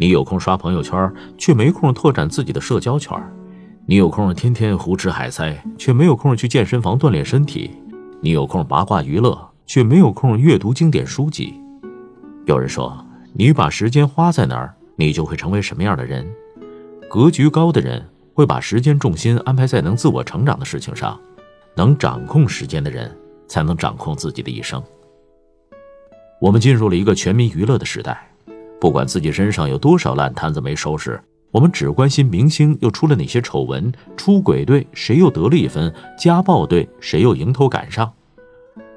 你有空刷朋友圈，却没空拓展自己的社交圈；你有空天天胡吃海塞，却没有空去健身房锻炼身体；你有空八卦娱乐，却没有空阅读经典书籍。有人说，你把时间花在哪儿，你就会成为什么样的人。格局高的人会把时间重心安排在能自我成长的事情上，能掌控时间的人才能掌控自己的一生。我们进入了一个全民娱乐的时代，不管自己身上有多少烂摊子没收拾，我们只关心明星又出了哪些丑闻，出轨队谁又得了一分，家暴队谁又迎头赶上，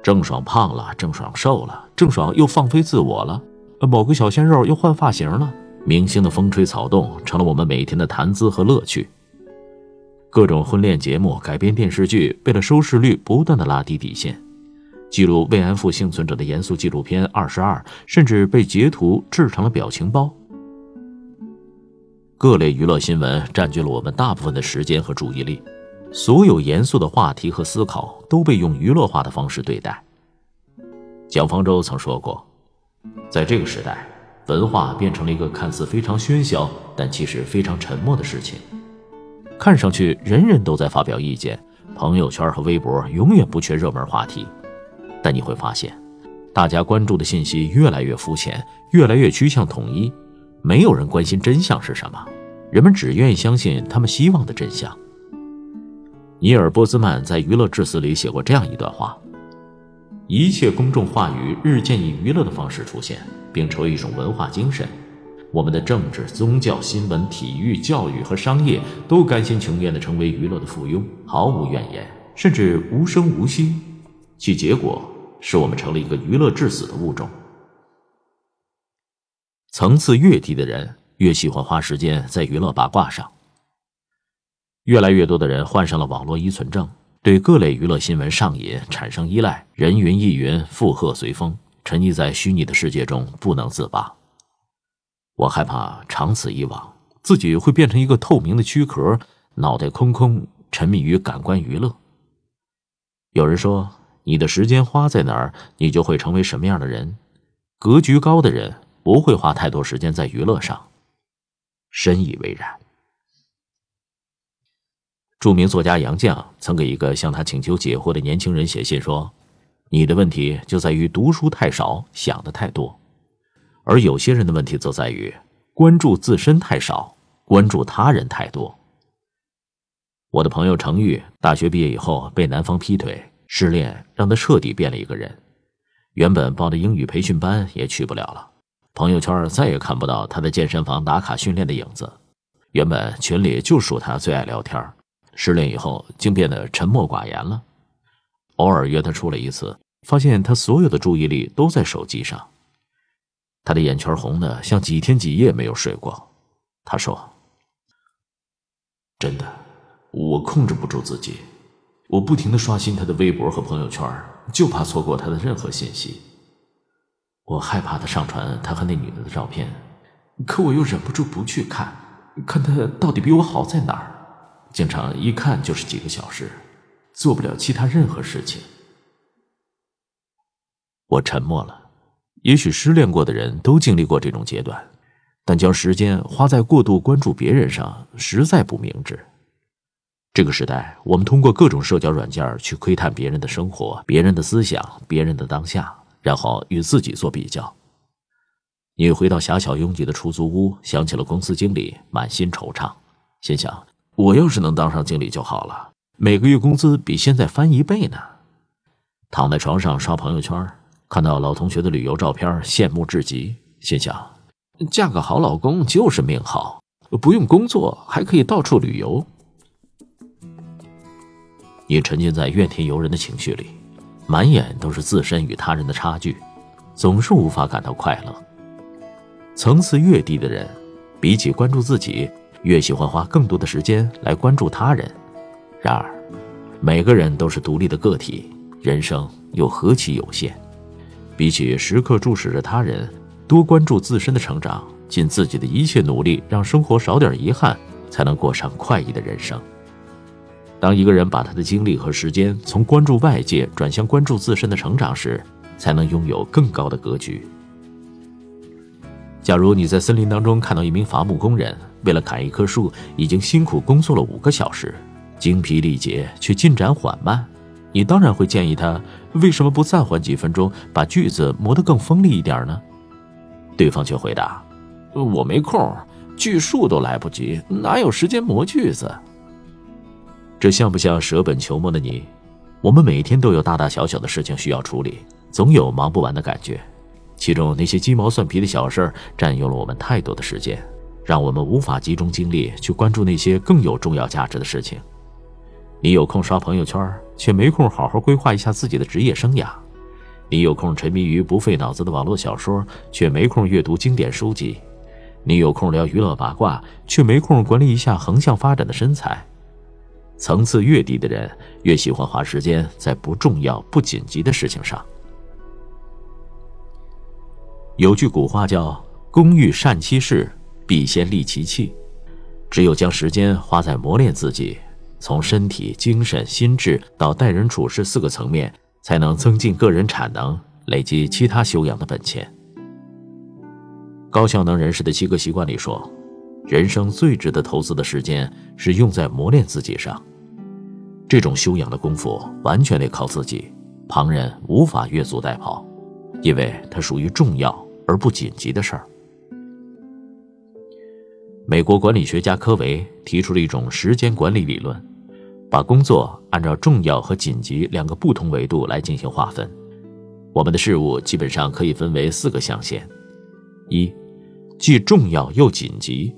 郑爽胖了，郑爽瘦了，郑爽又放飞自我了，某个小鲜肉又换发型了，明星的风吹草动成了我们每天的谈资和乐趣。各种婚恋节目、改编电视剧，为了收视率不断的拉低底线。记录慰安妇幸存者的严肃纪录片《二十二》，甚至被截图制成了表情包。各类娱乐新闻占据了我们大部分的时间和注意力，所有严肃的话题和思考都被用娱乐化的方式对待。蒋方舟曾说过，在这个时代，文化变成了一个看似非常喧嚣，但其实非常沉默的事情。看上去人人都在发表意见，朋友圈和微博永远不缺热门话题。但你会发现，大家关注的信息越来越肤浅，越来越趋向统一，没有人关心真相是什么，人们只愿意相信他们希望的真相。尼尔·波兹曼在《娱乐至死》里写过这样一段话：一切公众话语日渐以娱乐的方式出现，并成为一种文化精神。我们的政治、宗教、新闻、体育、教育和商业都甘心情愿地成为娱乐的附庸，毫无怨言，甚至无声无息。其结果。使我们成了一个娱乐致死的物种。层次越低的人，越喜欢花时间在娱乐八卦上。越来越多的人患上了网络依存症，对各类娱乐新闻上瘾，产生依赖，人云亦云，附和随风，沉溺在虚拟的世界中不能自拔。我害怕长此以往，自己会变成一个透明的躯壳，脑袋空空，沉迷于感官娱乐。有人说。你的时间花在哪儿，你就会成为什么样的人。格局高的人不会花太多时间在娱乐上，深以为然。著名作家杨绛曾给一个向他请求解惑的年轻人写信说：“你的问题就在于读书太少，想的太多；而有些人的问题则在于关注自身太少，关注他人太多。”我的朋友程玉大学毕业以后被男方劈腿。失恋让他彻底变了一个人，原本报的英语培训班也去不了了，朋友圈再也看不到他在健身房打卡训练的影子。原本群里就属他最爱聊天，失恋以后竟变得沉默寡言了。偶尔约他出来一次，发现他所有的注意力都在手机上，他的眼圈红的像几天几夜没有睡过。他说：“真的，我控制不住自己。”我不停的刷新他的微博和朋友圈，就怕错过他的任何信息。我害怕他上传他和那女的的照片，可我又忍不住不去看，看他到底比我好在哪儿。经常一看就是几个小时，做不了其他任何事情。我沉默了。也许失恋过的人都经历过这种阶段，但将时间花在过度关注别人上，实在不明智。这个时代，我们通过各种社交软件去窥探别人的生活、别人的思想、别人的当下，然后与自己做比较。你回到狭小拥挤的出租屋，想起了公司经理，满心惆怅，心想：我要是能当上经理就好了，每个月工资比现在翻一倍呢。躺在床上刷朋友圈，看到老同学的旅游照片，羡慕至极，心想：嫁个好老公就是命好，不用工作还可以到处旅游。你沉浸在怨天尤人的情绪里，满眼都是自身与他人的差距，总是无法感到快乐。层次越低的人，比起关注自己，越喜欢花更多的时间来关注他人。然而，每个人都是独立的个体，人生又何其有限？比起时刻注视着他人，多关注自身的成长，尽自己的一切努力，让生活少点遗憾，才能过上快意的人生。当一个人把他的精力和时间从关注外界转向关注自身的成长时，才能拥有更高的格局。假如你在森林当中看到一名伐木工人，为了砍一棵树，已经辛苦工作了五个小时，精疲力竭却进展缓慢，你当然会建议他为什么不暂缓几分钟，把锯子磨得更锋利一点呢？对方却回答：“我没空，锯树都来不及，哪有时间磨锯子？”这像不像舍本求末的你？我们每天都有大大小小的事情需要处理，总有忙不完的感觉。其中那些鸡毛蒜皮的小事儿占用了我们太多的时间，让我们无法集中精力去关注那些更有重要价值的事情。你有空刷朋友圈，却没空好好规划一下自己的职业生涯；你有空沉迷于不费脑子的网络小说，却没空阅读经典书籍；你有空聊娱乐八卦，却没空管理一下横向发展的身材。层次越低的人，越喜欢花时间在不重要、不紧急的事情上。有句古话叫“工欲善其事，必先利其器”。只有将时间花在磨练自己，从身体、精神、心智到待人处事四个层面，才能增进个人产能，累积其他修养的本钱。高效能人士的七个习惯里说，人生最值得投资的时间是用在磨练自己上。这种修养的功夫完全得靠自己，旁人无法越俎代庖。因为它属于重要而不紧急的事儿。美国管理学家科维提出了一种时间管理理论，把工作按照重要和紧急两个不同维度来进行划分。我们的事物基本上可以分为四个象限：一，既重要又紧急；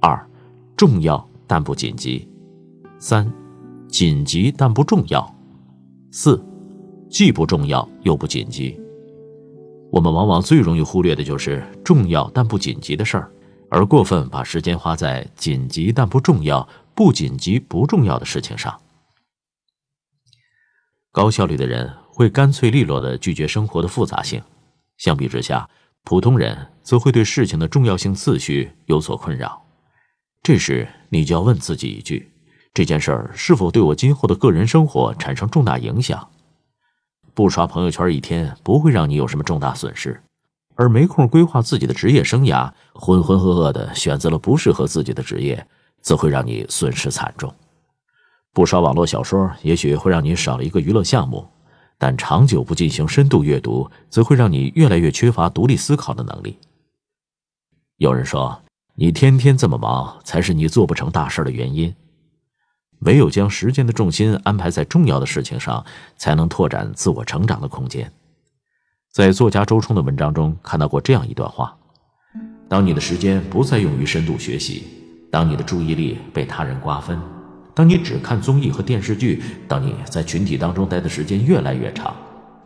二，重要但不紧急；三，紧急但不重要；四，既不重要又不紧急。我们往往最容易忽略的就是重要但不紧急的事儿，而过分把时间花在紧急但不重要、不紧急不重要的事情上。高效率的人会干脆利落地拒绝生活的复杂性，相比之下，普通人则会对事情的重要性次序有所困扰。这时，你就要问自己一句：这件事儿是否对我今后的个人生活产生重大影响？不刷朋友圈一天不会让你有什么重大损失，而没空规划自己的职业生涯，浑浑噩噩的选择了不适合自己的职业，则会让你损失惨重。不刷网络小说，也许会让你少了一个娱乐项目，但长久不进行深度阅读，则会让你越来越缺乏独立思考的能力。有人说，你天天这么忙，才是你做不成大事的原因。唯有将时间的重心安排在重要的事情上，才能拓展自我成长的空间。在作家周冲的文章中看到过这样一段话：当你的时间不再用于深度学习，当你的注意力被他人瓜分，当你只看综艺和电视剧，当你在群体当中待的时间越来越长，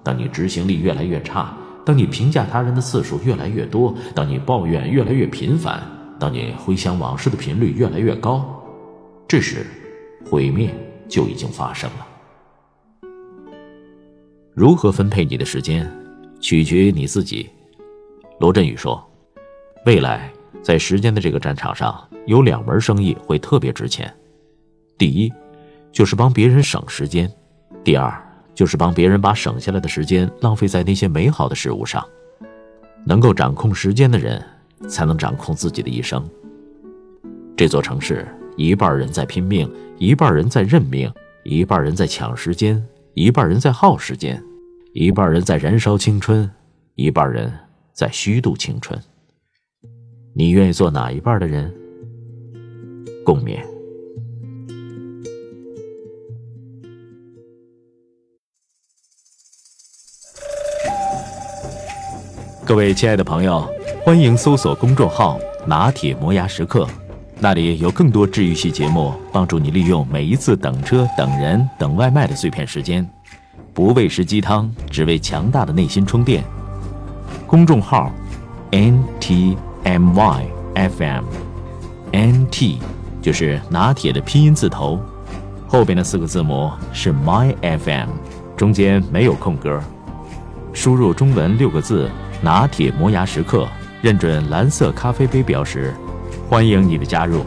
当你执行力越来越差，当你评价他人的次数越来越多，当你抱怨越来越频繁，当你回想往事的频率越来越高，这时。毁灭就已经发生了。如何分配你的时间，取决于你自己。罗振宇说：“未来在时间的这个战场上，有两门生意会特别值钱。第一，就是帮别人省时间；第二，就是帮别人把省下来的时间浪费在那些美好的事物上。能够掌控时间的人，才能掌控自己的一生。这座城市。”一半人在拼命，一半人在认命，一半人在抢时间，一半人在耗时间，一半人在燃烧青春，一半人在虚度青春。你愿意做哪一半的人？共勉。各位亲爱的朋友，欢迎搜索公众号“拿铁磨牙时刻”。那里有更多治愈系节目，帮助你利用每一次等车、等人、等外卖的碎片时间，不喂食鸡汤，只为强大的内心充电。公众号：N T M Y F M，N T 就是拿铁的拼音字头，后边的四个字母是 My F M，中间没有空格。输入中文六个字“拿铁磨牙时刻”，认准蓝色咖啡杯标识。欢迎你的加入。